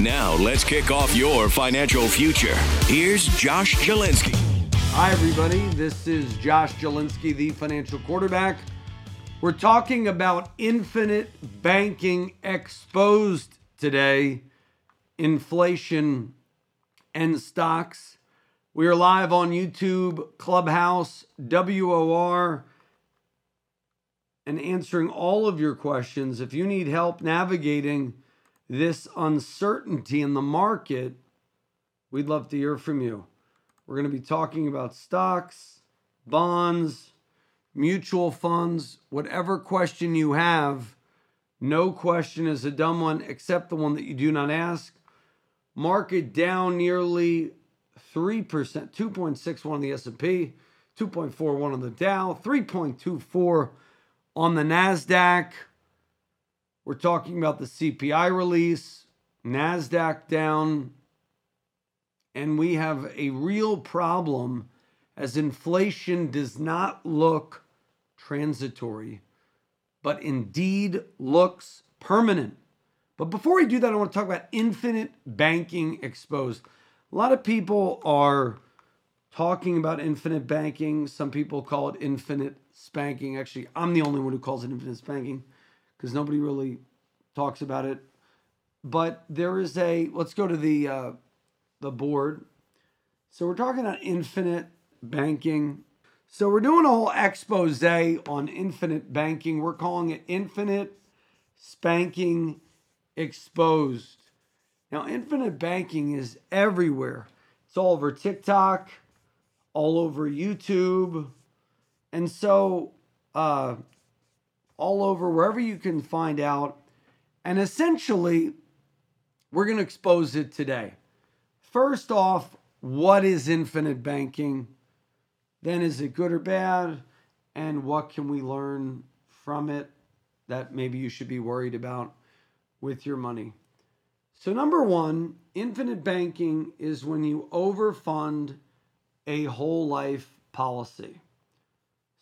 Now, let's kick off your financial future. Here's Josh Jalinski. Hi, everybody. This is Josh Jalinski, the financial quarterback. We're talking about infinite banking exposed today, inflation, and stocks. We are live on YouTube, Clubhouse, WOR, and answering all of your questions. If you need help navigating this uncertainty in the market, we'd love to hear from you. We're going to be talking about stocks, bonds, mutual funds, whatever question you have. No question is a dumb one except the one that you do not ask. Market down nearly 3%, 2.61 on the S&P, 2.41 on the Dow, 3.24 on the NASDAQ, we're talking about the CPI release, NASDAQ down, and we have a real problem as inflation does not look transitory, but indeed looks permanent. But before we do that, I want to talk about infinite banking exposed. A lot of people are talking about infinite banking. Some people call it infinite spanking. Actually, I'm the only one who calls it infinite spanking because nobody really talks about it. But there is a let's go to the uh, the board. So we're talking about infinite banking. So we're doing a whole expose on infinite banking. We're calling it infinite spanking exposed. Now, infinite banking is everywhere. It's all over TikTok, all over YouTube, and so, uh, all over wherever you can find out. And essentially, we're going to expose it today. First off, what is infinite banking? Then, is it good or bad? And what can we learn from it that maybe you should be worried about with your money? So, number one, infinite banking is when you overfund a whole life policy.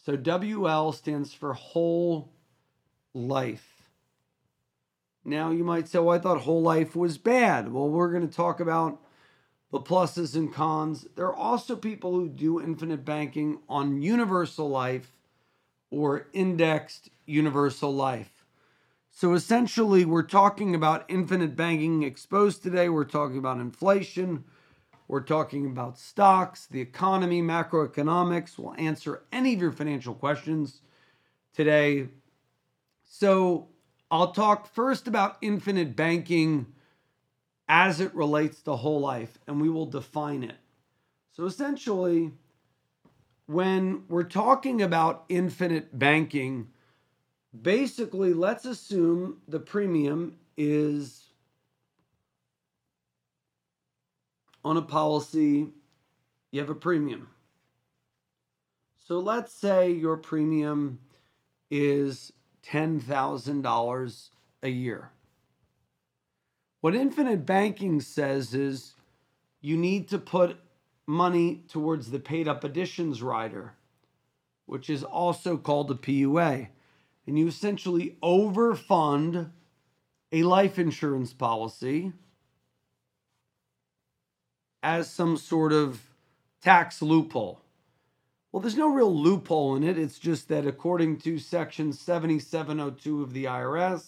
So WL stands for whole life. Now you might say, well, I thought whole life was bad. Well, we're going to talk about the pluses and cons. There are also people who do infinite banking on universal life or indexed universal life. So essentially, we're talking about infinite banking exposed today. We're talking about inflation. We're talking about stocks, the economy, macroeconomics. We'll answer any of your financial questions today. So, I'll talk first about infinite banking as it relates to whole life, and we will define it. So, essentially, when we're talking about infinite banking, basically, let's assume the premium is on a policy, you have a premium. So let's say your premium is $10,000 a year. What infinite banking says is you need to put money towards the paid up additions rider, which is also called a PUA. And you essentially overfund a life insurance policy as some sort of tax loophole. Well, there's no real loophole in it. It's just that according to section 7702 of the IRS,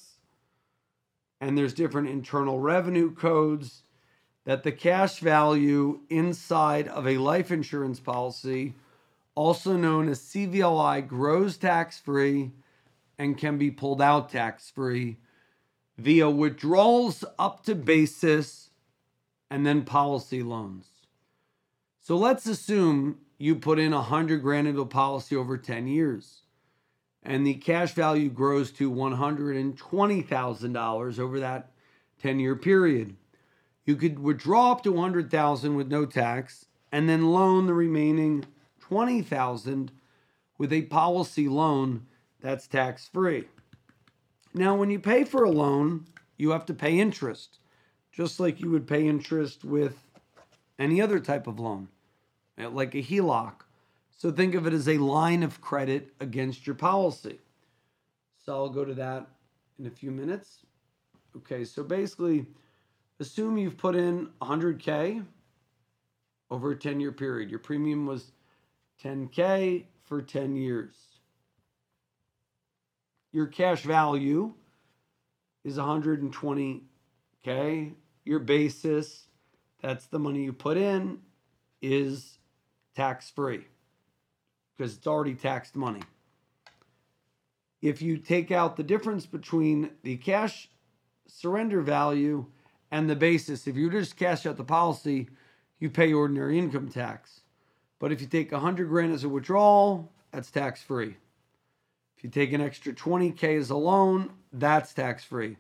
and there's different internal revenue codes, that the cash value inside of a life insurance policy, also known as CVLI, grows tax free and can be pulled out tax free via withdrawals up to basis and then policy loans. So let's assume you put in a hundred grand into a policy over 10 years and the cash value grows to $120,000 over that 10 year period. You could withdraw up to 100,000 with no tax and then loan the remaining 20,000 with a policy loan that's tax free. Now, when you pay for a loan, you have to pay interest, just like you would pay interest with any other type of loan, Uh, like a HELOC. So think of it as a line of credit against your policy. So I'll go to that in a few minutes. Okay, so basically, assume you've put in 100K over a 10 year period. Your premium was 10K for 10 years. Your cash value is 120K. Your basis, that's the money you put in, is tax free because it's already taxed money. If you take out the difference between the cash surrender value and the basis, if you just cash out the policy, you pay ordinary income tax. But if you take 100 grand as a withdrawal, that's tax free. If you take an extra 20K as a loan, that's tax free.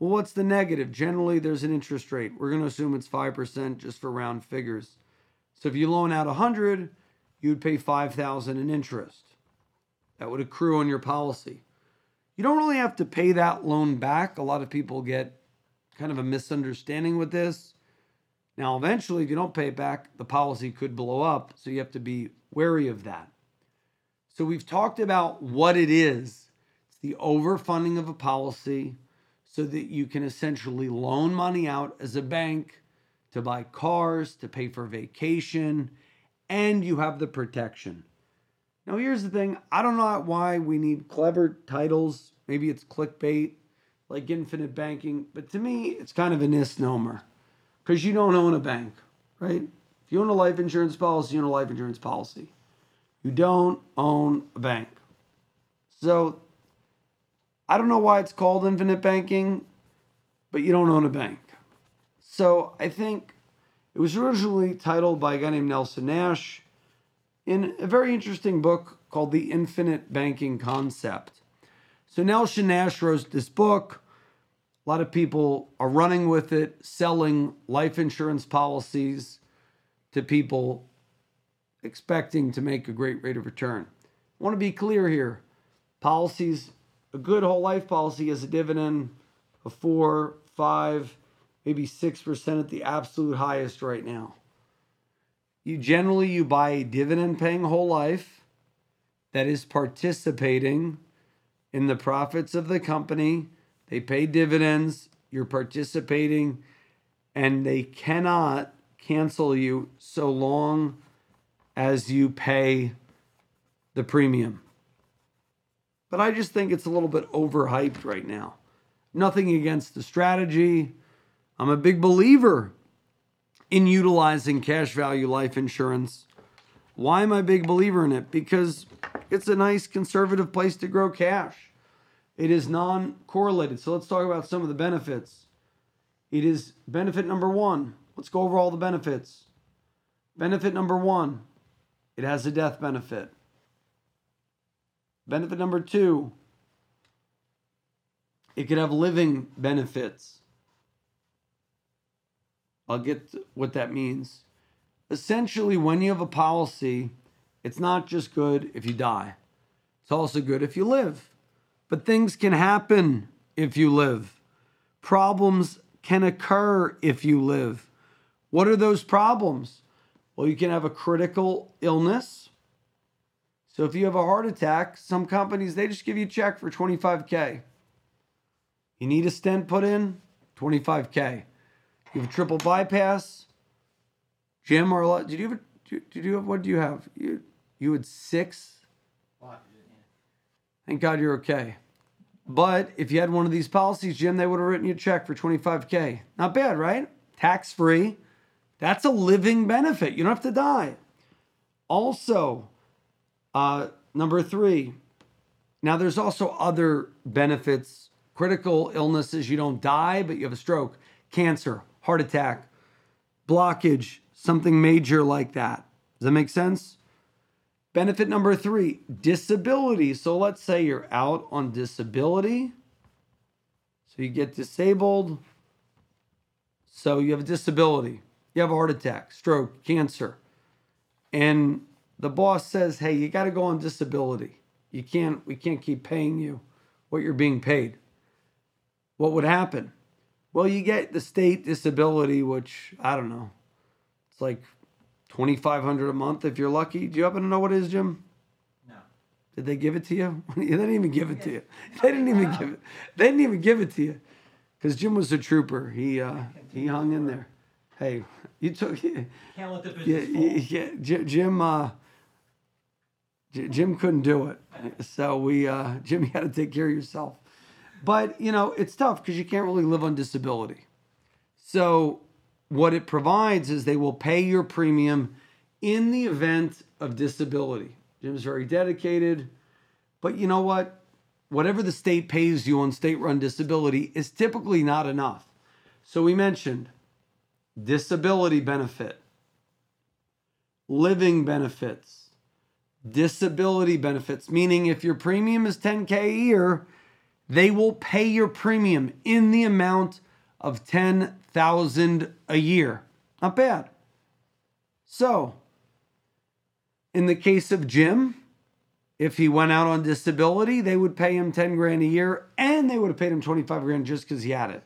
Well, what's the negative? Generally, there's an interest rate. We're going to assume it's 5% just for round figures. So if you loan out 100, you would pay 5000 in interest. That would accrue on your policy. You don't really have to pay that loan back. A lot of people get kind of a misunderstanding with this. Now, eventually, if you don't pay it back, the policy could blow up. So you have to be wary of that. So we've talked about what it is it's the overfunding of a policy so that you can essentially loan money out as a bank to buy cars, to pay for vacation, and you have the protection. Now, here's the thing I don't know why we need clever titles. Maybe it's clickbait like infinite banking, but to me, it's kind of a misnomer because you don't own a bank, right? If you own a life insurance policy, you own a life insurance policy. You don't own a bank. So I don't know why it's called infinite banking, but you don't own a bank. So I think it was originally titled by a guy named Nelson Nash in a very interesting book called The Infinite Banking Concept. So Nelson Nash wrote this book. A lot of people are running with it, selling life insurance policies to people expecting to make a great rate of return. I want to be clear here. Policies, a good whole life policy has a dividend of four, five, maybe six percent at the absolute highest right now. You generally you buy a dividend paying whole life that is participating in the profits of the company. They pay dividends, you're participating, and they cannot cancel you so long as you pay the premium. But I just think it's a little bit overhyped right now. Nothing against the strategy. I'm a big believer in utilizing cash value life insurance. Why am I a big believer in it? Because it's a nice conservative place to grow cash. It is non correlated. So let's talk about some of the benefits. It is benefit number one. Let's go over all the benefits. Benefit number one it has a death benefit. Benefit number two, it could have living benefits. I'll get what that means. Essentially, when you have a policy, it's not just good if you die, it's also good if you live. But things can happen if you live, problems can occur if you live. What are those problems? Well, you can have a critical illness. So if you have a heart attack, some companies they just give you a check for 25k. You need a stent put in, 25k. You have a triple bypass. Jim or did you have? Did you have? What do you have? You you had six. Thank God you're okay. But if you had one of these policies, Jim, they would have written you a check for 25k. Not bad, right? Tax free. That's a living benefit. You don't have to die. Also, uh, number three, now there's also other benefits critical illnesses. You don't die, but you have a stroke, cancer, heart attack, blockage, something major like that. Does that make sense? Benefit number three, disability. So let's say you're out on disability. So you get disabled So you have a disability, you have a heart attack, stroke, cancer, and the boss says, "Hey, you got to go on disability. You can't. We can't keep paying you what you're being paid." What would happen? Well, you get the state disability, which I don't know. It's like twenty five hundred a month if you're lucky. Do you happen to know what it is, Jim? No. Did they give it to you? they didn't even give it to you. They didn't even give it. They didn't even give it to you, because Jim was a trooper. He uh, he hung in there. Hey, you took. Can't let the business yeah, fall. yeah, Jim. Uh, Jim couldn't do it, so we uh, Jim, you got to take care of yourself. But you know, it's tough because you can't really live on disability. So what it provides is they will pay your premium in the event of disability. Jim's very dedicated, but you know what? Whatever the state pays you on state-run disability is typically not enough. So we mentioned disability benefit, living benefits, disability benefits, meaning if your premium is 10K a year, they will pay your premium in the amount of 10,000 a year. Not bad. So, in the case of Jim, if he went out on disability, they would pay him 10 grand a year and they would have paid him 25 grand just because he had it.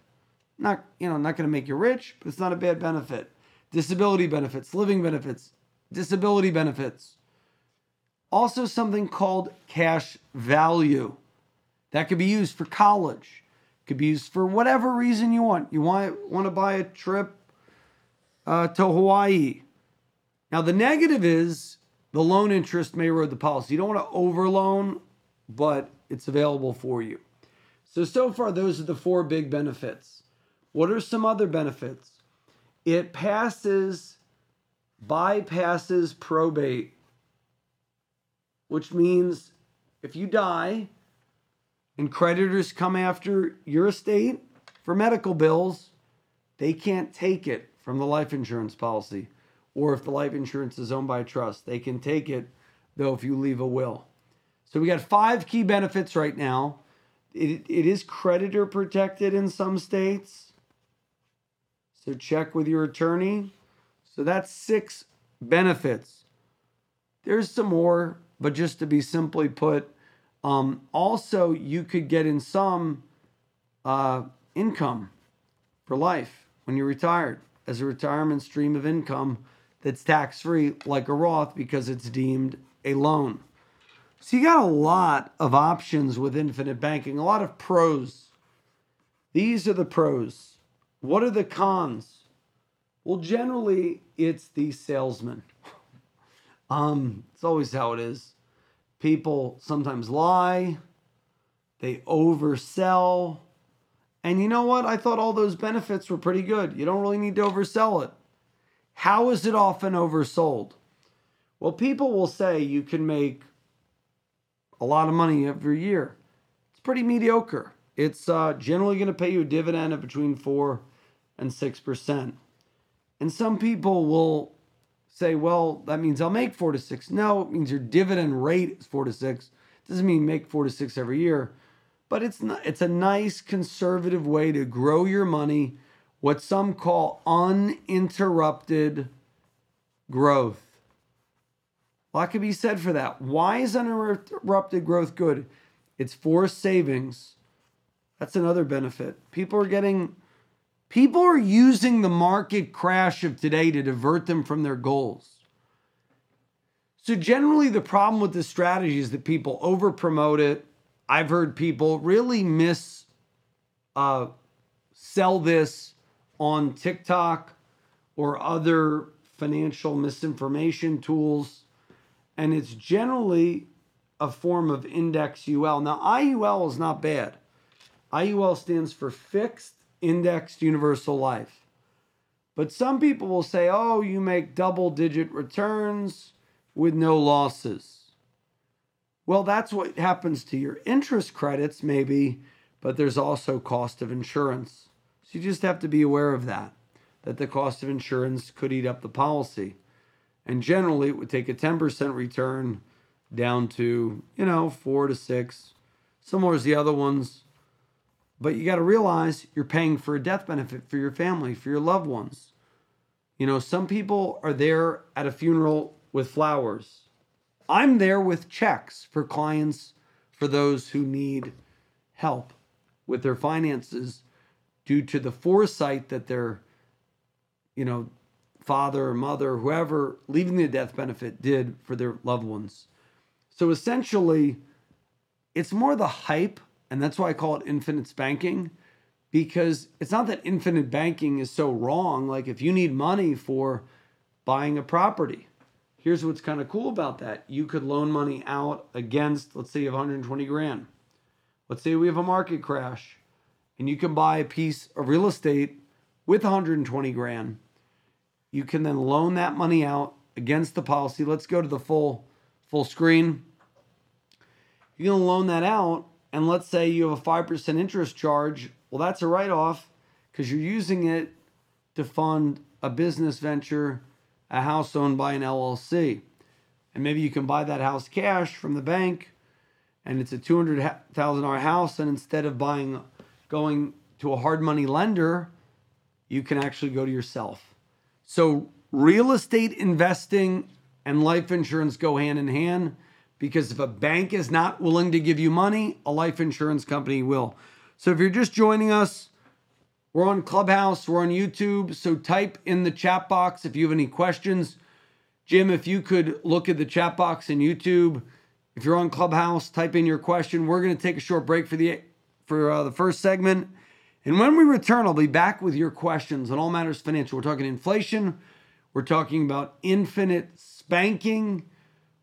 Not, you know, not going to make you rich, but it's not a bad benefit. Disability benefits, living benefits, disability benefits. Also, something called cash value that could be used for college, could be used for whatever reason you want. You want want to buy a trip uh, to Hawaii. Now, the negative is the loan interest may erode the policy. You don't want to overloan, but it's available for you. So, so far, those are the four big benefits. What are some other benefits? It passes, bypasses probate, which means if you die and creditors come after your estate for medical bills, they can't take it from the life insurance policy. Or if the life insurance is owned by a trust, they can take it, though, if you leave a will. So we got five key benefits right now. It, it is creditor protected in some states. So check with your attorney. So that's six benefits. There's some more, but just to be simply put, um, also you could get in some uh, income for life when you're retired as a retirement stream of income that's tax free, like a Roth, because it's deemed a loan. So you got a lot of options with infinite banking, a lot of pros. These are the pros. What are the cons? Well, generally, it's the salesman. Um, it's always how it is. People sometimes lie, they oversell. And you know what? I thought all those benefits were pretty good. You don't really need to oversell it. How is it often oversold? Well, people will say you can make a lot of money every year. It's pretty mediocre. It's uh, generally going to pay you a dividend of between 4 and 6%. And some people will say, well, that means I'll make 4 to 6. No, it means your dividend rate is 4 to 6. Doesn't mean make 4 to 6 every year, but it's not, it's a nice conservative way to grow your money, what some call uninterrupted growth. A lot can be said for that. Why is uninterrupted growth good? It's for savings. That's another benefit. People are getting, people are using the market crash of today to divert them from their goals. So, generally, the problem with this strategy is that people over promote it. I've heard people really miss, uh, sell this on TikTok or other financial misinformation tools and it's generally a form of index UL. Now, IUL is not bad. IUL stands for Fixed Indexed Universal Life. But some people will say, oh, you make double digit returns with no losses. Well, that's what happens to your interest credits, maybe, but there's also cost of insurance. So you just have to be aware of that, that the cost of insurance could eat up the policy. And generally, it would take a 10% return down to, you know, four to six. Similar as the other ones. But you got to realize you're paying for a death benefit for your family, for your loved ones. You know, some people are there at a funeral with flowers. I'm there with checks for clients, for those who need help with their finances due to the foresight that their, you know, father or mother, whoever leaving the death benefit did for their loved ones. So essentially, it's more the hype, and that's why I call it infinite spanking, because it's not that infinite banking is so wrong. Like if you need money for buying a property, here's what's kind of cool about that. You could loan money out against, let's say you have 120 grand. Let's say we have a market crash and you can buy a piece of real estate with 120 grand you can then loan that money out against the policy. Let's go to the full full screen. You're going to loan that out, and let's say you have a 5% interest charge. Well, that's a write off because you're using it to fund a business venture, a house owned by an LLC. And maybe you can buy that house cash from the bank, and it's a $200,000 house. And instead of buying, going to a hard money lender, you can actually go to yourself. So, real estate investing and life insurance go hand in hand because if a bank is not willing to give you money, a life insurance company will. So, if you're just joining us, we're on Clubhouse, we're on YouTube. So, type in the chat box if you have any questions. Jim, if you could look at the chat box in YouTube. If you're on Clubhouse, type in your question. We're going to take a short break for the for uh, the first segment. And when we return, I'll be back with your questions on all matters financial. We're talking inflation, we're talking about infinite spanking,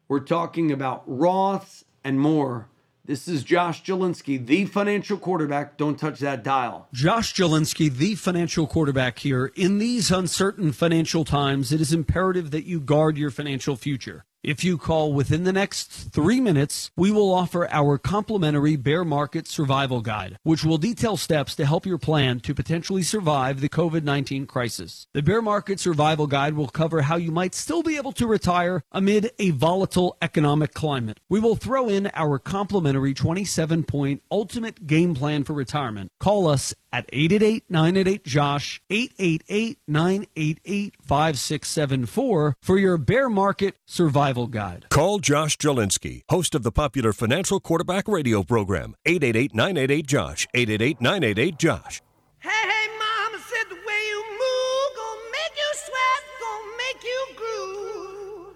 we're talking about Roths and more. This is Josh Jalinski, the financial quarterback. Don't touch that dial. Josh Jalinski, the financial quarterback here. In these uncertain financial times, it is imperative that you guard your financial future. If you call within the next three minutes, we will offer our complimentary bear market survival guide, which will detail steps to help your plan to potentially survive the COVID 19 crisis. The bear market survival guide will cover how you might still be able to retire amid a volatile economic climate. We will throw in our complimentary 27 point ultimate game plan for retirement. Call us at 888-988-JOSH, 888-988-5674 for your bear market survival guide. Call Josh Jalinski, host of the popular Financial Quarterback Radio program, 888-988-JOSH, 888-988-JOSH. Hey, hey, mama said the way you move gonna make you sweat, gonna make you groove.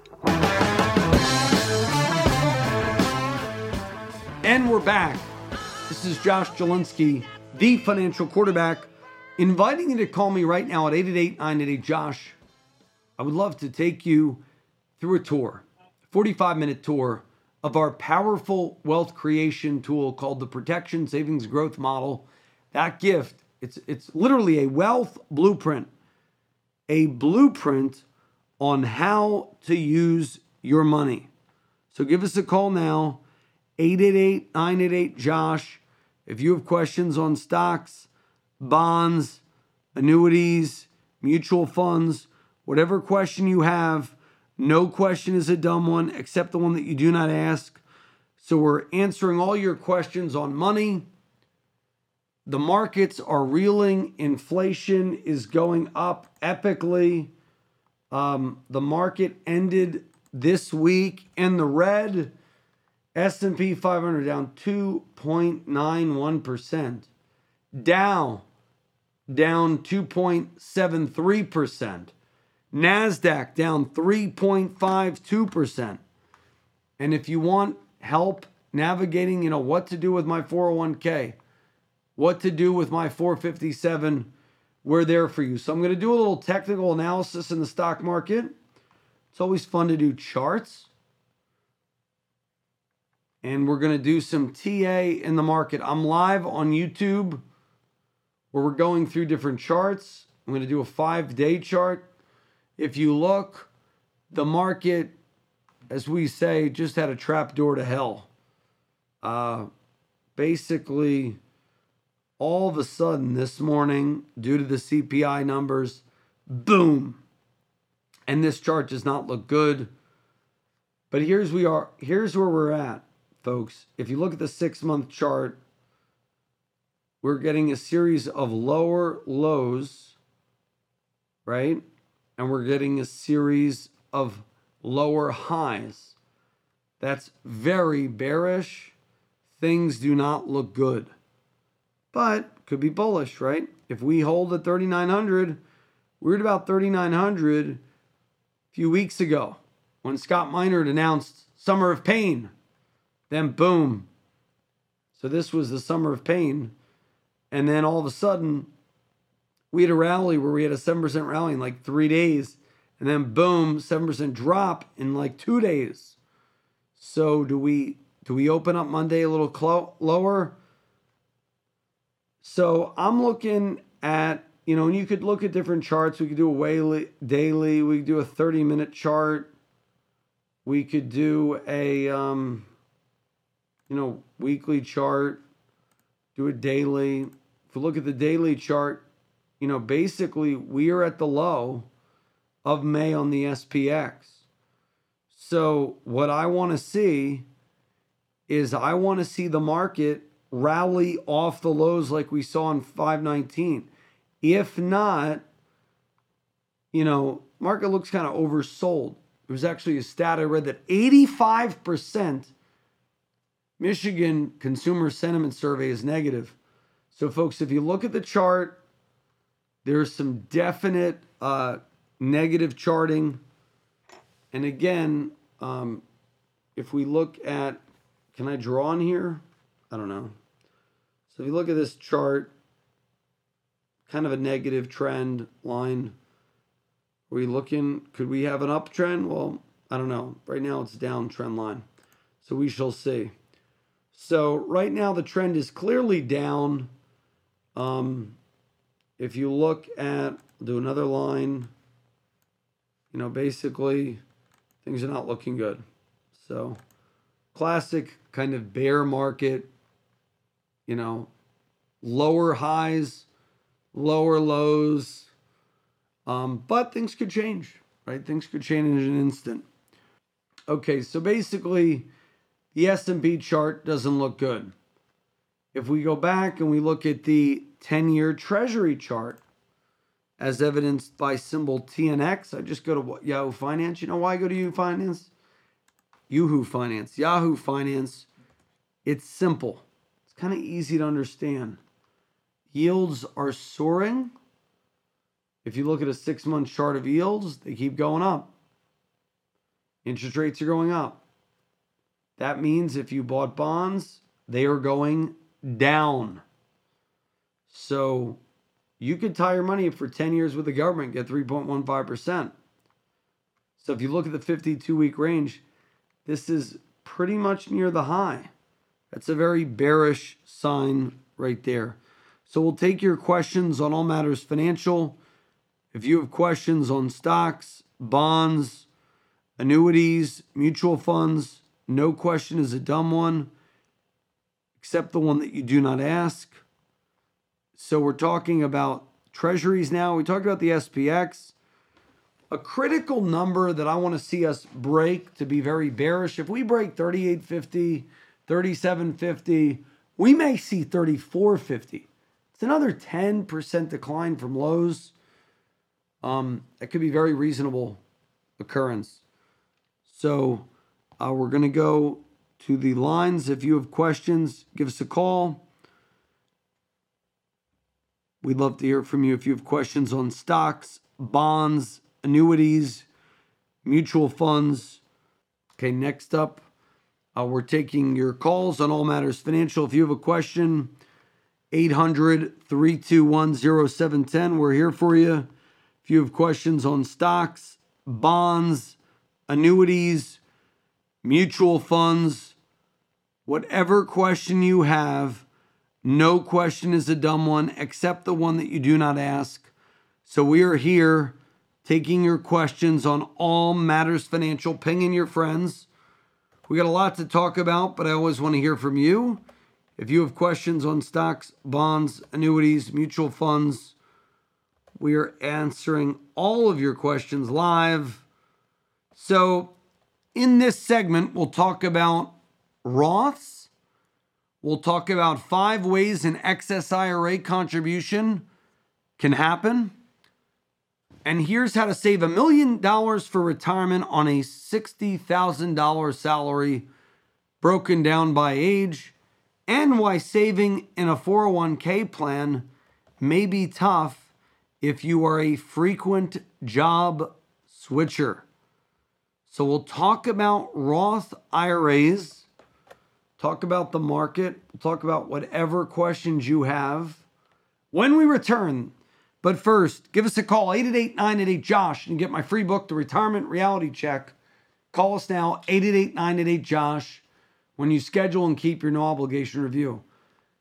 And we're back. This is Josh Jalinski the financial quarterback, inviting you to call me right now at 888 988 Josh. I would love to take you through a tour, 45 minute tour of our powerful wealth creation tool called the Protection Savings Growth Model. That gift, it's, it's literally a wealth blueprint, a blueprint on how to use your money. So give us a call now, 888 988 Josh. If you have questions on stocks, bonds, annuities, mutual funds, whatever question you have, no question is a dumb one except the one that you do not ask. So we're answering all your questions on money. The markets are reeling. Inflation is going up epically. Um, the market ended this week in the red. S&P 500 down 2.91%. Dow down 2.73%. Nasdaq down 3.52%. And if you want help navigating, you know, what to do with my 401k, what to do with my 457, we're there for you. So I'm going to do a little technical analysis in the stock market. It's always fun to do charts and we're going to do some TA in the market. I'm live on YouTube where we're going through different charts. I'm going to do a five day chart. If you look, the market, as we say, just had a trap door to hell. Uh, basically, all of a sudden this morning, due to the CPI numbers, boom. And this chart does not look good. But here's we are. Here's where we're at folks, if you look at the six month chart, we're getting a series of lower lows, right? And we're getting a series of lower highs. That's very bearish. Things do not look good, but could be bullish, right? If we hold at 3,900, we are at about 3,900 a few weeks ago when Scott Minerd announced Summer of Pain. Then boom. So this was the Summer of Pain. And then all of a sudden, we had a rally where we had a 7% rally in like three days. And then boom, 7% drop in like two days. So do we do we open up Monday a little lower? So I'm looking at, you know, and you could look at different charts. We could do a daily, daily. We could do a 30 minute chart. We could do a, um, you know, weekly chart. Do a daily. If we look at the daily chart, you know, basically we are at the low of May on the SPX. So what I want to see is I want to see the market rally off the lows like we saw in 519. If not, you know, market looks kind of oversold. There was actually a stat I read that 85% Michigan consumer sentiment survey is negative. So, folks, if you look at the chart, there's some definite uh, negative charting. And again, um, if we look at, can I draw on here? I don't know. So if you look at this chart, kind of a negative trend line. Are we looking, could we have an uptrend? Well, I don't know. Right now it's down trend line. So we shall see. So right now the trend is clearly down. Um, if you look at, do another line, you know, basically things are not looking good. So classic kind of bear market you know, lower highs, lower lows. Um, but things could change, right? Things could change in an instant. Okay, so basically, the S&P chart doesn't look good. If we go back and we look at the 10-year Treasury chart, as evidenced by symbol TNX, I just go to Yahoo Finance. You know why I go to Yahoo Finance? Yahoo Finance, Yahoo Finance. It's simple it's kind of easy to understand. Yields are soaring. If you look at a six month chart of yields, they keep going up. Interest rates are going up. That means if you bought bonds, they are going down. So you could tie your money for 10 years with the government, get 3.15%. So if you look at the 52 week range, this is pretty much near the high. That's a very bearish sign right there. So we'll take your questions on all matters financial. If you have questions on stocks, bonds, annuities, mutual funds, no question is a dumb one, except the one that you do not ask. So we're talking about treasuries now. We talked about the SPX. A critical number that I want to see us break to be very bearish. If we break 3850, 3750. We may see 3450. It's another 10% decline from lows. Um, it could be very reasonable occurrence. So uh, we're going to go to the lines. If you have questions, give us a call. We'd love to hear from you if you have questions on stocks, bonds, annuities, mutual funds. Okay, next up, uh, we're taking your calls on all matters financial. If you have a question, 800 321 0710. We're here for you. If you have questions on stocks, bonds, annuities, mutual funds, whatever question you have, no question is a dumb one except the one that you do not ask. So we are here taking your questions on all matters financial, pinging your friends. We got a lot to talk about, but I always want to hear from you. If you have questions on stocks, bonds, annuities, mutual funds, we are answering all of your questions live. So, in this segment, we'll talk about Roths, We'll talk about five ways an excess IRA contribution can happen. And here's how to save a million dollars for retirement on a $60,000 salary broken down by age, and why saving in a 401k plan may be tough if you are a frequent job switcher. So we'll talk about Roth IRAs, talk about the market, we'll talk about whatever questions you have when we return. But first, give us a call 888 988 Josh and get my free book, The Retirement Reality Check. Call us now 888 988 Josh when you schedule and keep your no obligation review.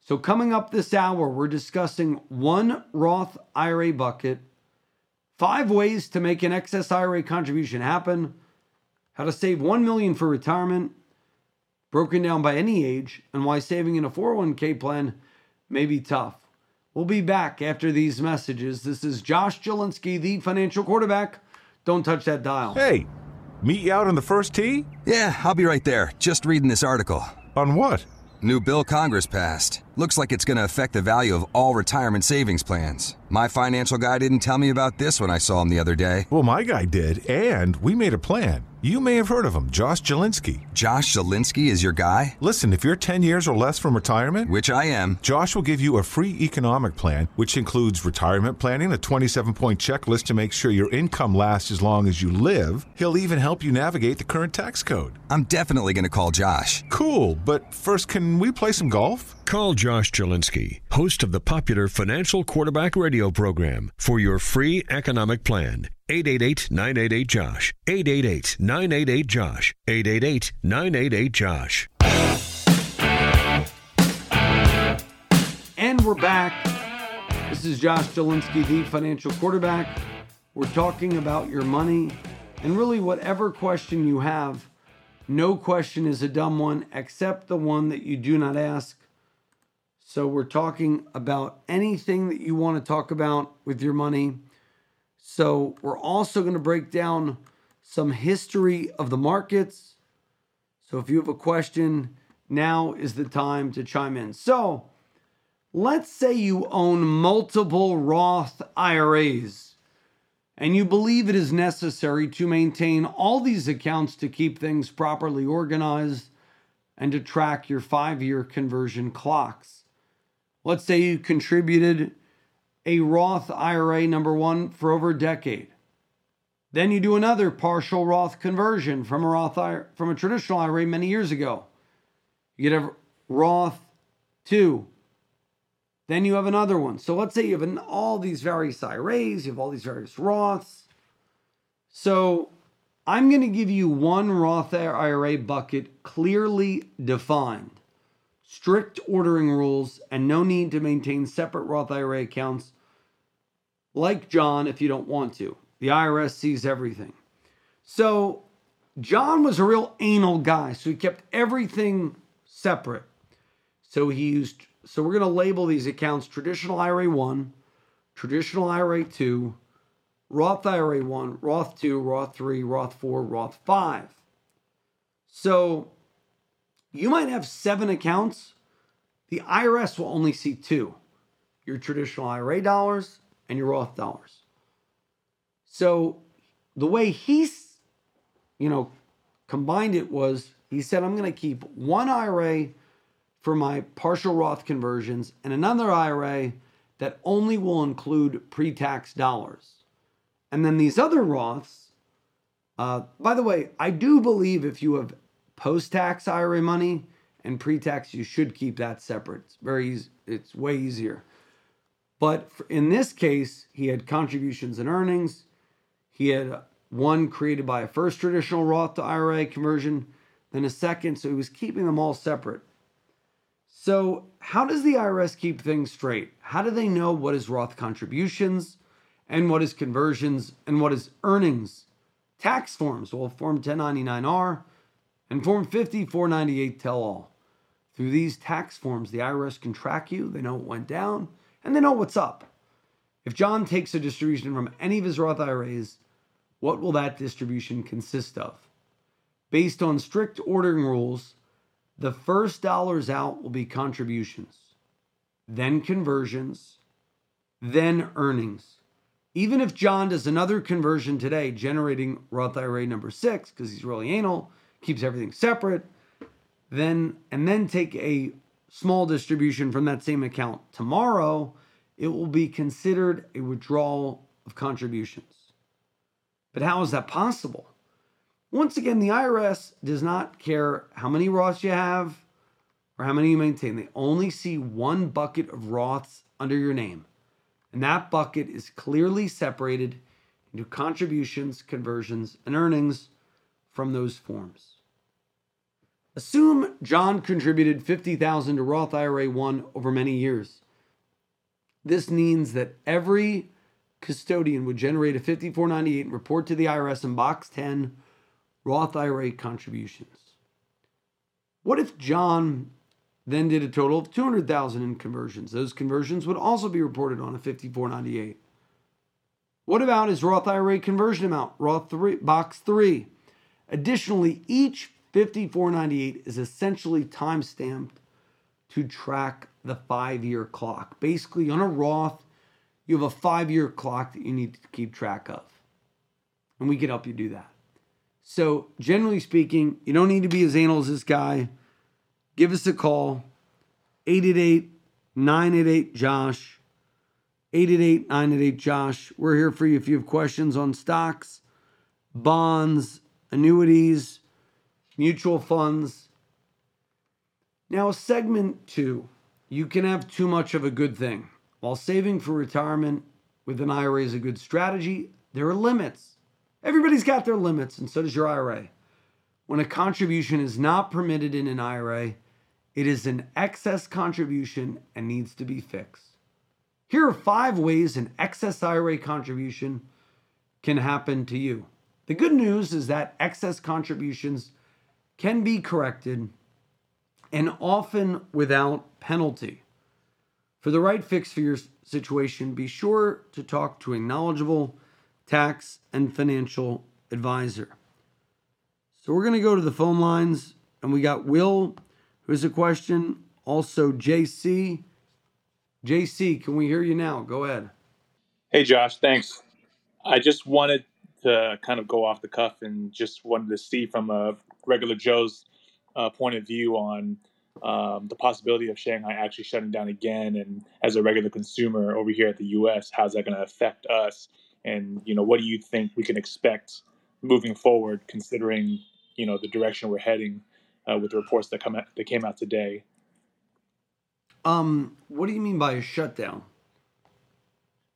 So, coming up this hour, we're discussing one Roth IRA bucket, five ways to make an excess IRA contribution happen, how to save 1 million for retirement, broken down by any age, and why saving in a 401k plan may be tough. We'll be back after these messages. This is Josh Jalinski, the financial quarterback. Don't touch that dial. Hey, meet you out on the first tee? Yeah, I'll be right there. Just reading this article. On what? New bill Congress passed. Looks like it's going to affect the value of all retirement savings plans. My financial guy didn't tell me about this when I saw him the other day. Well, my guy did, and we made a plan. You may have heard of him, Josh Jalinski. Josh Zielinski is your guy? Listen, if you're 10 years or less from retirement, Which I am. Josh will give you a free economic plan, which includes retirement planning, a 27 point checklist to make sure your income lasts as long as you live. He'll even help you navigate the current tax code. I'm definitely going to call Josh. Cool, but first, can we play some golf? Call Josh Jalinski, host of the popular Financial Quarterback Radio program, for your free economic plan. 888 988 Josh. 888 988 Josh. 888 988 Josh. And we're back. This is Josh Jalinski, the financial quarterback. We're talking about your money and really whatever question you have. No question is a dumb one except the one that you do not ask. So we're talking about anything that you want to talk about with your money. So we're also going to break down some history of the markets. So if you have a question, now is the time to chime in. So let's say you own multiple Roth IRAs and you believe it is necessary to maintain all these accounts to keep things properly organized and to track your five year conversion clocks. Let's say you contributed a Roth IRA number one for over a decade. Then you do another partial Roth conversion from a Roth IRA, from a traditional IRA many years ago. You get a Roth 2. Then you have another one. So let's say you have an, all these various IRAs, you have all these various Roths. So I'm going to give you one Roth IRA bucket clearly defined, strict ordering rules, and no need to maintain separate Roth IRA accounts like John if you don't want to. The IRS sees everything. So John was a real anal guy, so he kept everything separate. So he used so we're going to label these accounts traditional IRA 1, traditional IRA 2, Roth IRA 1, Roth 2, Roth 3, Roth 4, Roth 5. So you might have 7 accounts. The IRS will only see 2. Your traditional IRA dollars and your Roth dollars. So the way he's, you know, combined it was he said, I'm going to keep one IRA for my partial Roth conversions and another IRA that only will include pre tax dollars. And then these other Roths, uh, by the way, I do believe if you have post tax IRA money and pre tax, you should keep that separate. It's very easy, it's way easier. But in this case, he had contributions and earnings. He had one created by a first traditional Roth to IRA conversion, then a second. So he was keeping them all separate. So, how does the IRS keep things straight? How do they know what is Roth contributions and what is conversions and what is earnings? Tax forms, well, Form 1099R and Form 5498 tell all. Through these tax forms, the IRS can track you, they know what went down, and they know what's up. If John takes a distribution from any of his Roth IRAs, what will that distribution consist of? Based on strict ordering rules, The first dollars out will be contributions, then conversions, then earnings. Even if John does another conversion today, generating Roth IRA number six, because he's really anal, keeps everything separate, then and then take a small distribution from that same account tomorrow, it will be considered a withdrawal of contributions. But how is that possible? Once again, the IRS does not care how many Roths you have or how many you maintain. They only see one bucket of Roths under your name. And that bucket is clearly separated into contributions, conversions, and earnings from those forms. Assume John contributed 50,000 to Roth IRA 1 over many years. This means that every custodian would generate a 5498 and report to the IRS in box 10 Roth IRA contributions. What if John then did a total of 200,000 in conversions? Those conversions would also be reported on a 5498. What about his Roth IRA conversion amount? Roth 3 box 3. Additionally, each 5498 is essentially time stamped to track the 5-year clock. Basically, on a Roth, you have a 5-year clock that you need to keep track of. And we can help you do that. So, generally speaking, you don't need to be as anal as this guy. Give us a call 888 988 Josh. 888 988 Josh. We're here for you if you have questions on stocks, bonds, annuities, mutual funds. Now, segment two you can have too much of a good thing. While saving for retirement with an IRA is a good strategy, there are limits. Everybody's got their limits, and so does your IRA. When a contribution is not permitted in an IRA, it is an excess contribution and needs to be fixed. Here are five ways an excess IRA contribution can happen to you. The good news is that excess contributions can be corrected and often without penalty. For the right fix for your situation, be sure to talk to a knowledgeable tax, and financial advisor. So we're going to go to the phone lines, and we got Will, who has a question. Also, JC. JC, can we hear you now? Go ahead. Hey, Josh. Thanks. I just wanted to kind of go off the cuff and just wanted to see from a regular Joe's uh, point of view on um, the possibility of Shanghai actually shutting down again. And as a regular consumer over here at the U.S., how's that going to affect us? and you know what do you think we can expect moving forward considering you know the direction we're heading uh, with the reports that come out, that came out today um what do you mean by a shutdown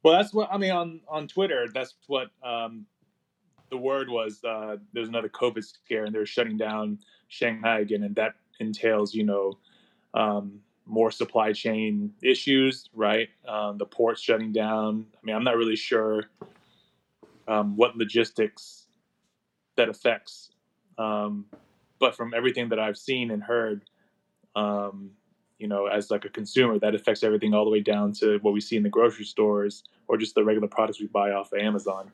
well that's what i mean on on twitter that's what um the word was uh there's another covid scare and they're shutting down shanghai again and that entails you know um more supply chain issues, right? Um, the ports shutting down. I mean, I'm not really sure um, what logistics that affects. Um, but from everything that I've seen and heard, um, you know, as like a consumer, that affects everything all the way down to what we see in the grocery stores or just the regular products we buy off of Amazon.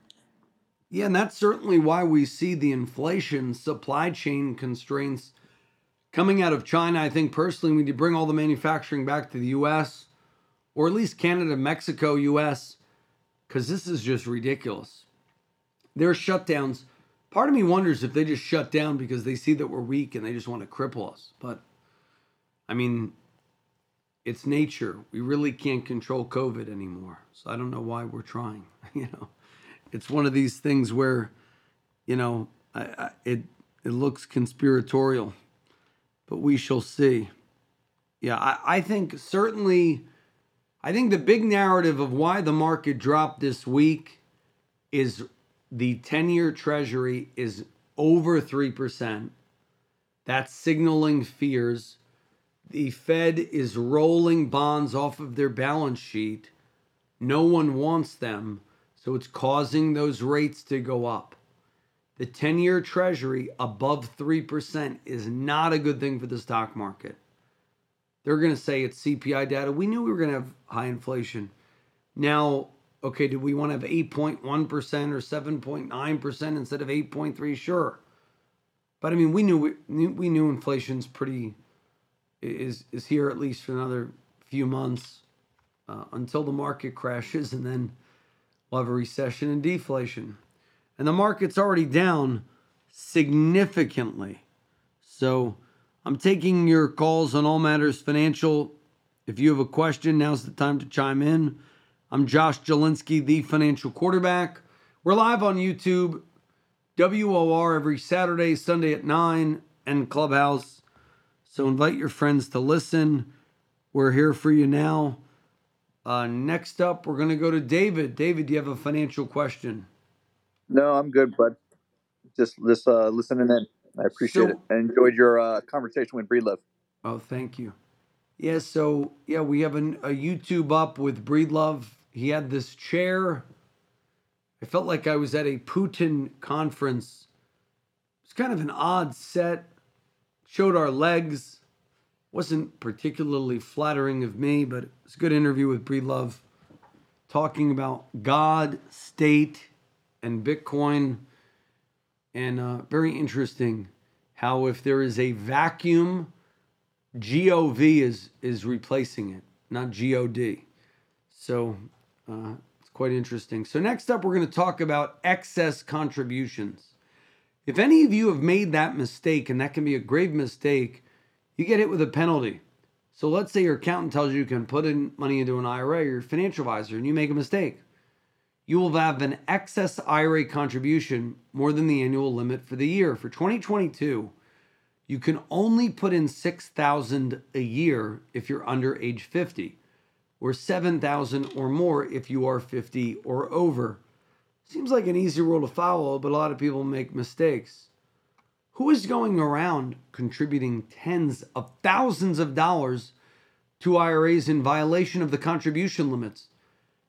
Yeah, and that's certainly why we see the inflation, supply chain constraints coming out of China. I think personally, we need to bring all the manufacturing back to the U.S. or at least Canada, Mexico, U.S. because this is just ridiculous their shutdowns, part of me wonders if they just shut down because they see that we're weak and they just want to cripple us. But I mean, it's nature. We really can't control COVID anymore. So I don't know why we're trying. you know, it's one of these things where, you know, I, I, it it looks conspiratorial, but we shall see. Yeah, I, I think certainly. I think the big narrative of why the market dropped this week is the 10 year treasury is over 3%. That's signaling fears. The Fed is rolling bonds off of their balance sheet. No one wants them, so it's causing those rates to go up. The 10 year treasury above 3% is not a good thing for the stock market. They're going to say it's CPI data. We knew we were going to have high inflation. Now, okay, do we want to have 8.1% or 7.9% instead of 8.3? Sure. But I mean, we knew we, knew inflation's pretty is is here at least for another few months uh, until the market crashes, and then we'll have a recession and deflation. And the market's already down significantly. So I'm taking your calls on all matters financial. If you have a question, now's the time to chime in. I'm Josh Jalinski, the financial quarterback. We're live on YouTube, WOR every Saturday, Sunday at 9, and Clubhouse. So invite your friends to listen. We're here for you now. Uh, next up, we're going to go to David. David, do you have a financial question? No, I'm good, bud. Just just uh, listening in. I appreciate So- it. I enjoyed your uh, conversation with Breedlove. Oh, thank you. Yeah, so yeah, we have an, a YouTube up with Breedlove. He had this chair. I felt like I was at a Putin conference. It's kind of an odd set. Showed our legs. Wasn't particularly flattering of me, but it was a good interview with Breedlove. Talking about God, state, and Bitcoin. And uh, very interesting how if there is a vacuum GOV is is replacing it, not GOD. So uh, it's quite interesting. So next up, we're going to talk about excess contributions. If any of you have made that mistake, and that can be a grave mistake, you get hit with a penalty. So let's say your accountant tells you you can put in money into an IRA your financial advisor, and you make a mistake. You will have an excess IRA contribution more than the annual limit for the year. For 2022, you can only put in 6000 a year if you're under age 50 or 7000 or more if you are 50 or over seems like an easy rule to follow but a lot of people make mistakes who is going around contributing tens of thousands of dollars to IRAs in violation of the contribution limits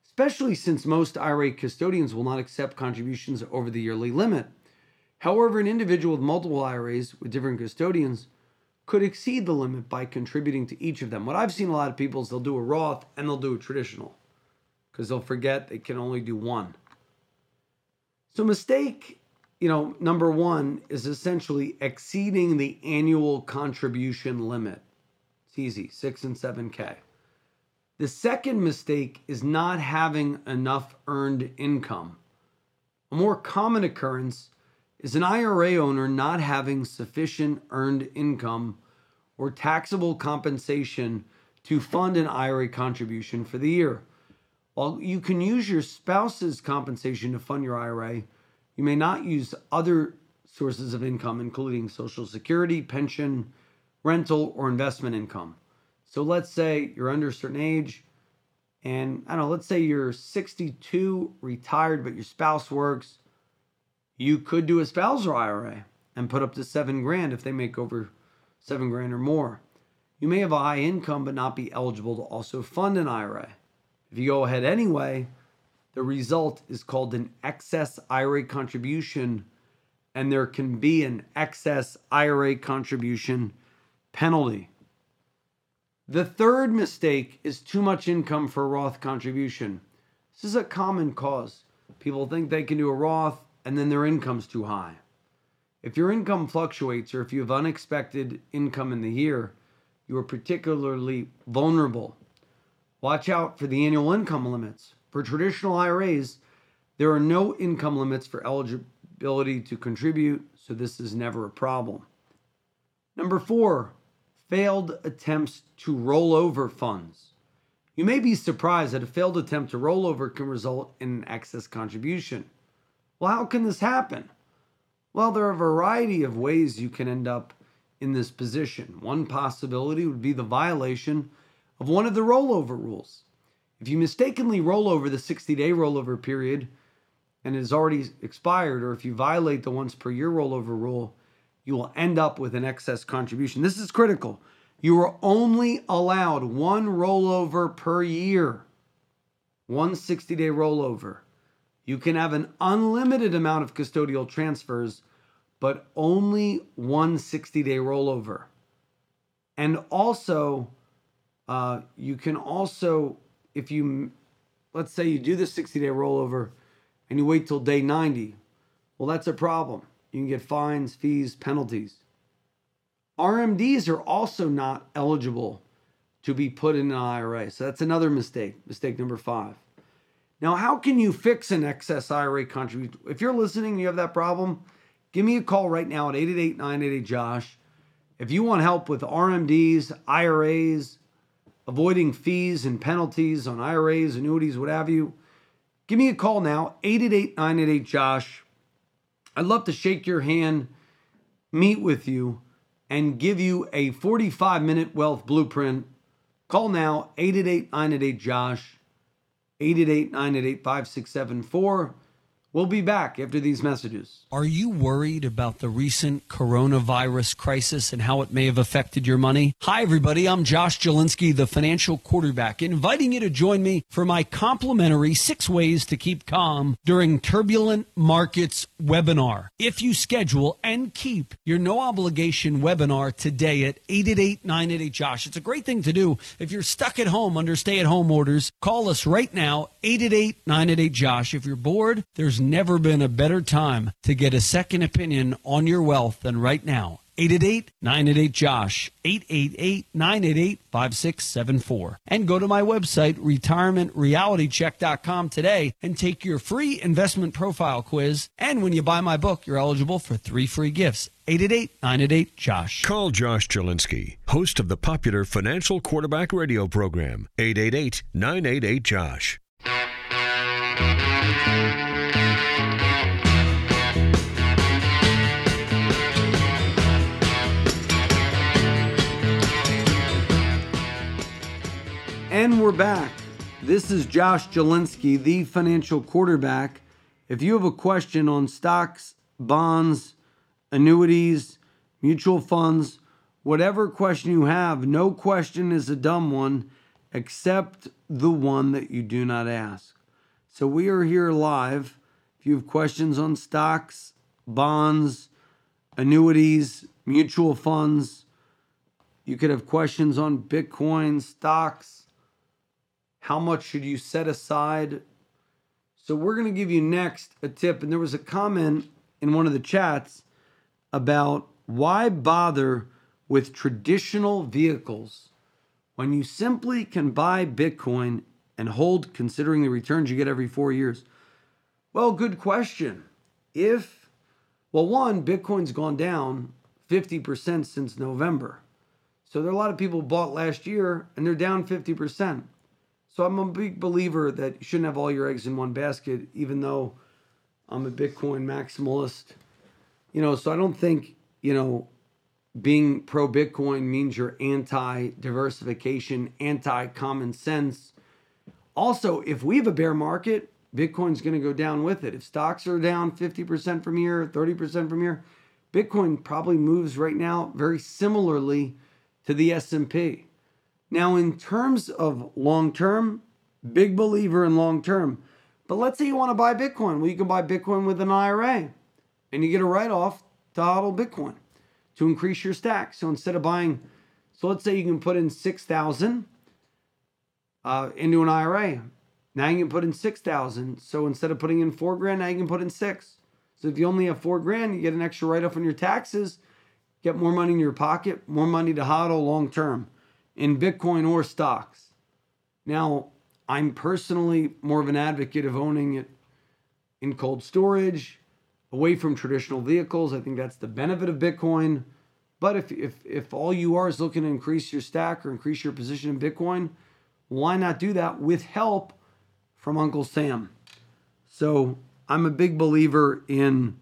especially since most IRA custodians will not accept contributions over the yearly limit However, an individual with multiple IRAs with different custodians could exceed the limit by contributing to each of them. What I've seen a lot of people is they'll do a Roth and they'll do a traditional because they'll forget they can only do one. So, mistake, you know, number one is essentially exceeding the annual contribution limit. It's easy, six and 7K. The second mistake is not having enough earned income. A more common occurrence is an IRA owner not having sufficient earned income or taxable compensation to fund an IRA contribution for the year. While you can use your spouse's compensation to fund your IRA, you may not use other sources of income, including Social Security, pension, rental, or investment income. So let's say you're under a certain age, and I don't know, let's say you're 62, retired, but your spouse works you could do a spousal IRA and put up to seven grand if they make over seven grand or more. You may have a high income but not be eligible to also fund an IRA. If you go ahead anyway, the result is called an excess IRA contribution, and there can be an excess IRA contribution penalty. The third mistake is too much income for Roth contribution. This is a common cause. People think they can do a Roth and then their income's too high. If your income fluctuates or if you have unexpected income in the year, you are particularly vulnerable. Watch out for the annual income limits. For traditional IRAs, there are no income limits for eligibility to contribute, so this is never a problem. Number four, failed attempts to roll over funds. You may be surprised that a failed attempt to roll over can result in an excess contribution. Well, how can this happen? Well, there are a variety of ways you can end up in this position. One possibility would be the violation of one of the rollover rules. If you mistakenly roll over the 60 day rollover period and it has already expired, or if you violate the once per year rollover rule, you will end up with an excess contribution. This is critical. You are only allowed one rollover per year, one 60 day rollover. You can have an unlimited amount of custodial transfers, but only one 60 day rollover. And also, uh, you can also, if you, let's say you do the 60 day rollover and you wait till day 90, well, that's a problem. You can get fines, fees, penalties. RMDs are also not eligible to be put in an IRA. So that's another mistake, mistake number five. Now, how can you fix an excess IRA contribution? If you're listening and you have that problem, give me a call right now at 888 988 Josh. If you want help with RMDs, IRAs, avoiding fees and penalties on IRAs, annuities, what have you, give me a call now, 888 988 Josh. I'd love to shake your hand, meet with you, and give you a 45 minute wealth blueprint. Call now, 888 988 Josh, 888 988 5674. We'll be back after these messages. Are you worried about the recent coronavirus crisis and how it may have affected your money? Hi, everybody. I'm Josh Jalinski, the financial quarterback, inviting you to join me for my complimentary six ways to keep calm during turbulent markets webinar. If you schedule and keep your no obligation webinar today at 888 988 Josh, it's a great thing to do. If you're stuck at home under stay at home orders, call us right now, 888 988 Josh. If you're bored, there's never been a better time to get a second opinion on your wealth than right now. 888 988 Josh, 888 988 5674. And go to my website, retirementrealitycheck.com today and take your free investment profile quiz. And when you buy my book, you're eligible for three free gifts. 888 988 Josh. Call Josh Jalinski, host of the popular Financial Quarterback radio program, 888 988 Josh. And we're back. This is Josh Jalinski, the financial quarterback. If you have a question on stocks, bonds, annuities, mutual funds, whatever question you have, no question is a dumb one except the one that you do not ask. So we are here live. If you have questions on stocks, bonds, annuities, mutual funds, you could have questions on Bitcoin, stocks, how much should you set aside? So, we're going to give you next a tip. And there was a comment in one of the chats about why bother with traditional vehicles when you simply can buy Bitcoin and hold considering the returns you get every four years? Well, good question. If, well, one, Bitcoin's gone down 50% since November. So there are a lot of people bought last year and they're down 50%. So I'm a big believer that you shouldn't have all your eggs in one basket, even though I'm a Bitcoin maximalist. You know, so I don't think, you know, being pro Bitcoin means you're anti diversification, anti common sense. Also, if we have a bear market, Bitcoin's going to go down with it. If stocks are down 50% from here, 30% from here, Bitcoin probably moves right now very similarly to the S&P. Now, in terms of long term, big believer in long term. But let's say you want to buy Bitcoin. Well, you can buy Bitcoin with an IRA and you get a write off to hodl Bitcoin to increase your stack. So instead of buying, so let's say you can put in 6,000 uh, into an IRA. Now you can put in 6,000. So instead of putting in four grand, now you can put in six. So if you only have four grand, you get an extra write off on your taxes, get more money in your pocket, more money to hodl long term in Bitcoin or stocks. Now, I'm personally more of an advocate of owning it in cold storage, away from traditional vehicles. I think that's the benefit of Bitcoin. But if, if, if all you are is looking to increase your stack or increase your position in Bitcoin, why not do that with help from Uncle Sam? So I'm a big believer in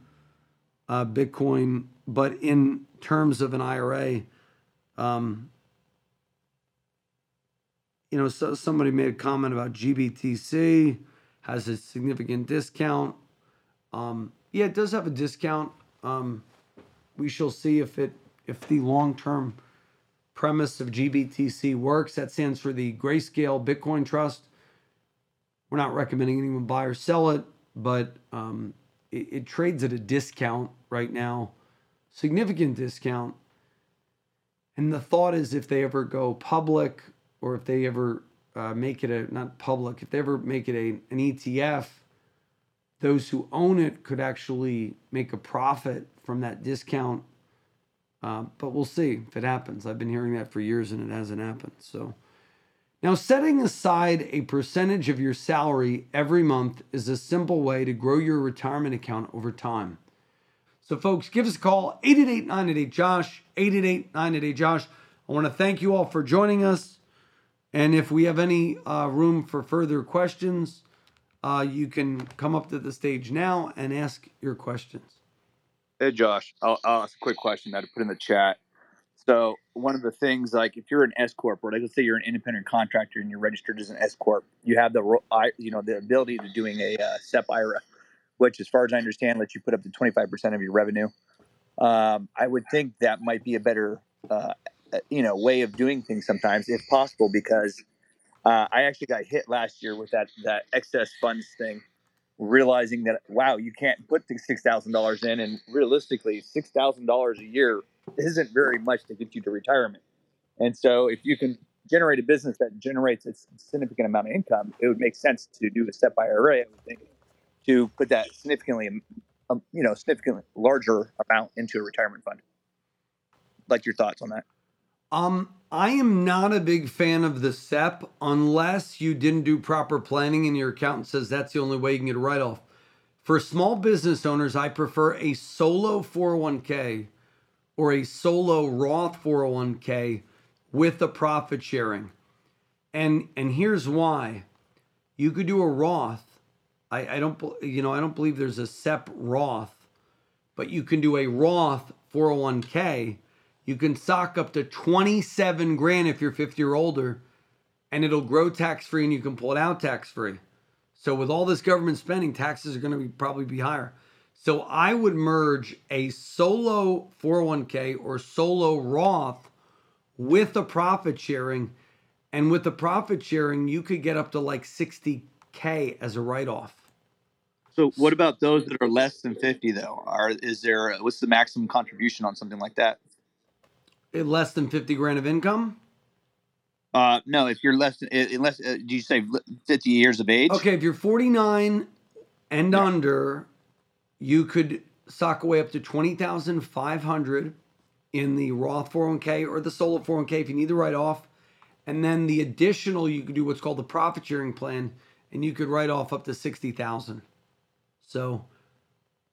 uh, Bitcoin, but in terms of an IRA, um, you know, so somebody made a comment about GBTC has a significant discount. Um, yeah, it does have a discount. Um, we shall see if it if the long term premise of GBTC works. That stands for the Grayscale Bitcoin Trust. We're not recommending anyone buy or sell it, but um, it, it trades at a discount right now, significant discount. And the thought is if they ever go public or if they ever uh, make it a not public, if they ever make it a an ETF, those who own it could actually make a profit from that discount Uh, but we'll see if it happens. I've been hearing that for years and it hasn't happened. So now, setting aside a percentage of your salary every month is a simple way to grow your retirement account over time. So, folks, give us a call 888 988 Josh, 888 988 Josh. I want to thank you all for joining us. And if we have any uh, room for further questions, uh, you can come up to the stage now and ask your questions. Hey, Josh, I'll, I'll ask a quick question that I put in the chat. So one of the things, like if you're an S corp, or like let's say you're an independent contractor and you're registered as an S corp, you have the you know the ability to doing a uh, SEP IRA, which, as far as I understand, lets you put up to 25 percent of your revenue. Um, I would think that might be a better uh, you know way of doing things sometimes, if possible, because uh, I actually got hit last year with that that excess funds thing, realizing that wow, you can't put six thousand dollars in, and realistically, six thousand dollars a year isn't very much to get you to retirement. And so if you can generate a business that generates a significant amount of income, it would make sense to do a SEP IRA, I would think, to put that significantly, um, you know, significantly larger amount into a retirement fund. Like your thoughts on that? Um, I am not a big fan of the SEP unless you didn't do proper planning and your accountant says that's the only way you can get a write off. For small business owners, I prefer a solo 401k or a solo Roth 401k with the profit sharing. And and here's why. You could do a Roth. I, I don't you know I don't believe there's a SEP Roth, but you can do a Roth 401k. You can sock up to 27 grand if you're 50 or older, and it'll grow tax free and you can pull it out tax free. So with all this government spending, taxes are going to be probably be higher. So I would merge a solo 401k or solo Roth with a profit sharing. And with the profit sharing, you could get up to like 60K as a write off. So what about those that are less than 50 though? Are is there what's the maximum contribution on something like that? Less than 50 grand of income? Uh, no, if you're less than, unless, uh, do you say 50 years of age? Okay, if you're 49 and yeah. under, you could sock away up to 20,500 in the Roth 401k or the solo 401k if you need the write off. And then the additional, you could do what's called the profit sharing plan, and you could write off up to 60,000. So,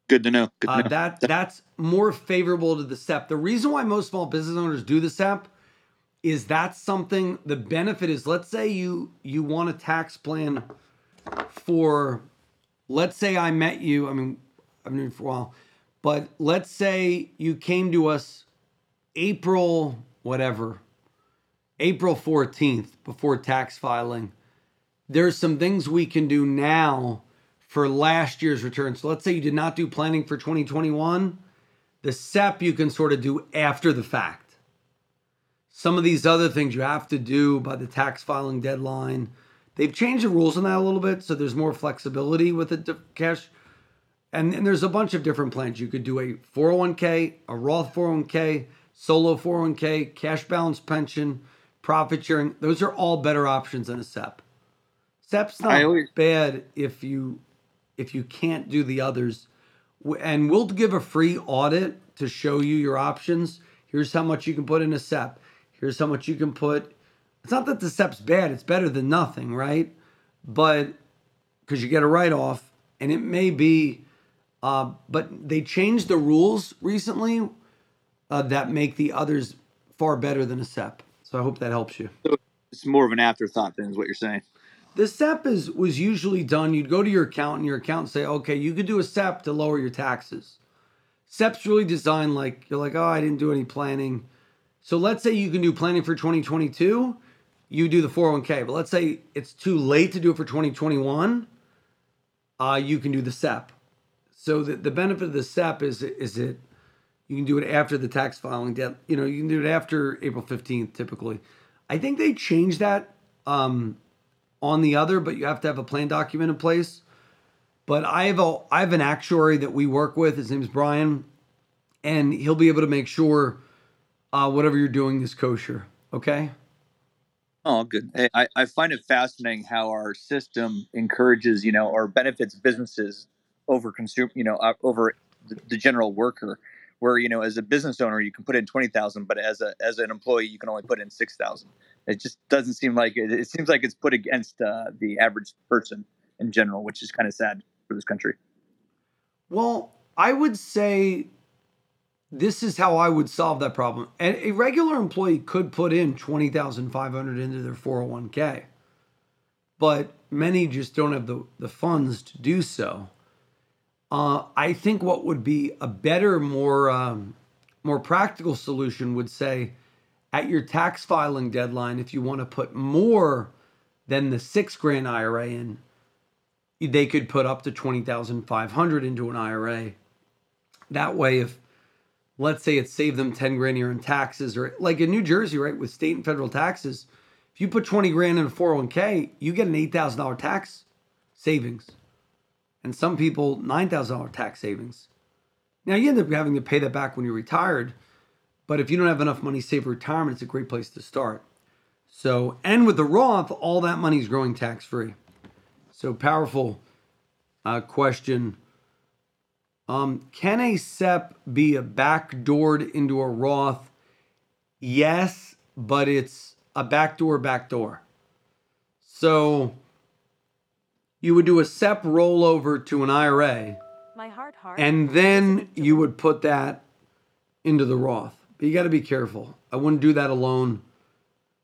good to know. Good to uh, know. That that's more favorable to the SEP. The reason why most small business owners do the SEP is that something. The benefit is, let's say you you want a tax plan for, let's say I met you. I mean, I've known you for a while. But let's say you came to us April, whatever, April 14th before tax filing. There's some things we can do now for last year's return. So let's say you did not do planning for 2021. The SEP you can sort of do after the fact. Some of these other things you have to do by the tax filing deadline. They've changed the rules on that a little bit, so there's more flexibility with the cash and, and there's a bunch of different plans. You could do a 401k, a Roth 401k, solo 401k, cash balance pension, profit sharing. Those are all better options than a SEP. SEP's not always, bad if you if you can't do the others. And we'll give a free audit to show you your options. Here's how much you can put in a SEP. Here's how much you can put. It's not that the SEP's bad, it's better than nothing, right? But because you get a write off, and it may be uh, but they changed the rules recently uh, that make the others far better than a SEP. So I hope that helps you. So it's more of an afterthought than is what you're saying. The SEP is was usually done. You'd go to your accountant, and your accountant say, "Okay, you could do a SEP to lower your taxes." SEP's really designed like you're like, "Oh, I didn't do any planning." So let's say you can do planning for 2022, you do the 401k. But let's say it's too late to do it for 2021, uh, you can do the SEP. So the, the benefit of the SEP is is it you can do it after the tax filing debt. You know, you can do it after April 15th typically. I think they changed that um, on the other, but you have to have a plan document in place. But I have a I have an actuary that we work with. His name's Brian, and he'll be able to make sure uh, whatever you're doing is kosher. Okay. Oh, good. Hey, I, I find it fascinating how our system encourages, you know, or benefits businesses over consume, you know, uh, over the, the, general worker. where you know as a business owner you can put in twenty thousand, but as a as an employee you can only put in six thousand. It just doesn't seem like it. It seems like it's put against uh, the average person in general, which is kind of sad for this country. Well, I would say this is how I would solve that problem. A, a regular employee could put in 20,500 into their 401k. But many just don't have the, the funds to do so. Uh, I think what would be a better, more um, more practical solution would say, at your tax filing deadline, if you want to put more than the six grand IRA in, they could put up to twenty thousand five hundred into an IRA. That way, if let's say it saved them 10 grand a year in taxes, or like in New Jersey, right, with state and federal taxes, if you put 20 grand in a 401k, you get an $8,000 tax savings. And some people, $9,000 tax savings. Now, you end up having to pay that back when you're retired. But if you don't have enough money saved for retirement, it's a great place to start. So, and with the Roth, all that money is growing tax free. So, powerful uh, question. Um, can a SEP be a backdoored into a Roth? Yes, but it's a backdoor backdoor. So you would do a SEP rollover to an IRA, My heart, heart. and then you would put that into the Roth. But you got to be careful. I wouldn't do that alone.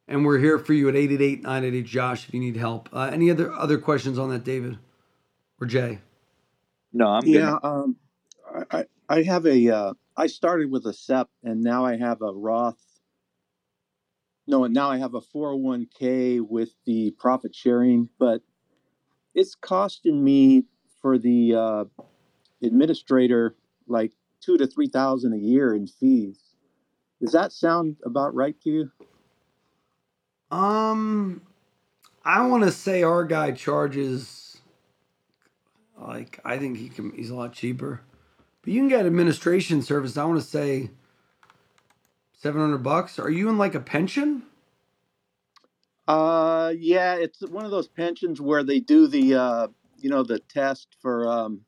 And we're here for you at 888 988 Josh if you need help. Uh, any other other questions on that, David or Jay? No, I'm yeah. Um, I, I I have a. Uh, I started with a SEP, and now I have a Roth. No, and now I have a 401k with the profit sharing, but it's costing me for the uh, administrator like two to three thousand a year in fees. Does that sound about right to you? Um, I want to say our guy charges like I think he can. He's a lot cheaper, but you can get administration service. I want to say seven hundred bucks. Are you in like a pension? Uh, yeah, it's one of those pensions where they do the, uh, you know, the test for um,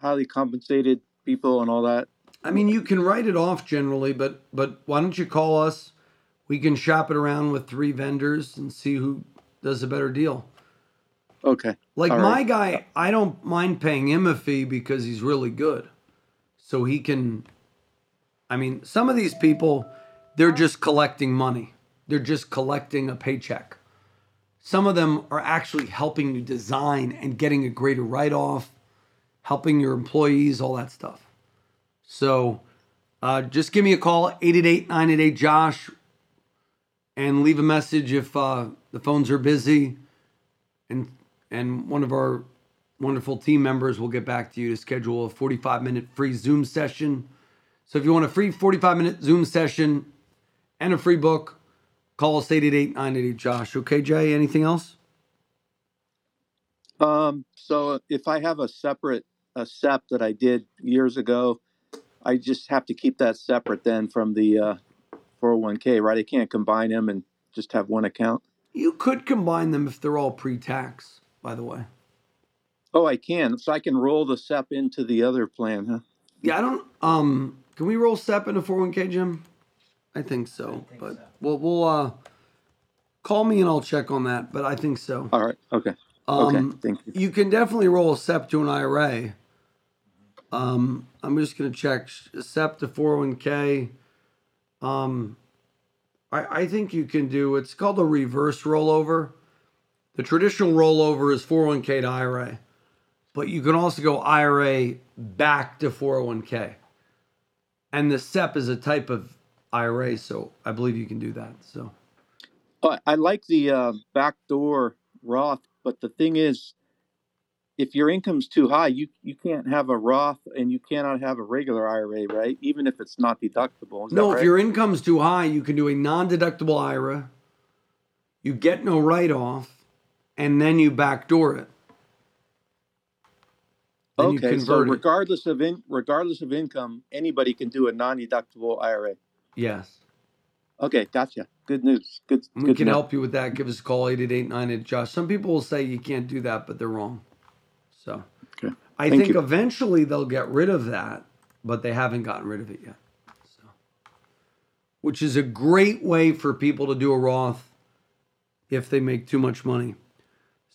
highly compensated people and all that. I mean, you can write it off generally, but but why don't you call us? We can shop it around with three vendors and see who does a better deal. Okay. Like All my right. guy, I don't mind paying him a fee because he's really good. So he can I mean, some of these people they're just collecting money. They're just collecting a paycheck. Some of them are actually helping you design and getting a greater write-off, helping your employees, all that stuff. So uh, just give me a call, 888-988-JOSH, and leave a message if uh, the phones are busy. And and one of our wonderful team members will get back to you to schedule a 45 minute free Zoom session. So if you want a free 45 minute Zoom session and a free book, call us 888 988 Josh. Okay, Jay, anything else? Um, so if I have a separate a SEP that I did years ago, I just have to keep that separate then from the uh, 401k, right? I can't combine them and just have one account. You could combine them if they're all pre tax, by the way. Oh, I can. So I can roll the SEP into the other plan, huh? Yeah, I don't. Um, can we roll SEP into 401k, Jim? I think so. but we'll we'll uh, call me and I'll check on that. But I think so. All right. Okay. Um, okay. Thank you. You can definitely roll a SEP to an IRA. Um, I'm just going to check SEP to 401k. Um, I, I think you can do it's called a reverse rollover. The traditional rollover is 401k to IRA, but you can also go IRA back to 401k. And the SEP is a type of IRA, so I believe you can do that. So I like the uh, backdoor Roth, but the thing is, if your income's too high, you you can't have a Roth and you cannot have a regular IRA, right? Even if it's not deductible. Is No, if right? your income's too high, you can do a non-deductible IRA. You get no write-off, and then you backdoor it. Then you okay, so convert it. regardless of in, regardless of income, anybody can do a non-deductible IRA. Yes. Okay, gotcha. Good news. Good. We good can know. help you with that. Give us a call, 888 Josh. Some people will say you can't do that, but they're wrong. So Okay. I Thank think you. eventually they'll get rid of that. but they haven't gotten rid of it yet. So, which is a great way for people to do a Roth if they make too much money.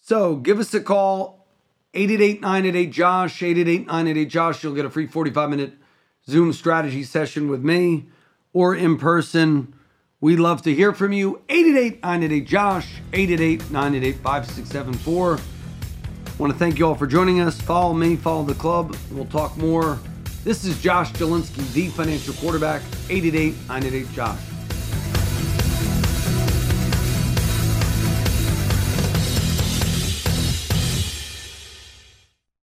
So give us a call, 888-988-JOSH, 888-988-JOSH. You'll get a free 45-minute Zoom strategy session with me or in person. We'd love to hear from you. 888-988-JOSH, 888-988-5674. Want to thank you all for joining us. Follow me, follow the club. We'll talk more. This is Josh Jalinski, the financial quarterback, 888-988-JOSH.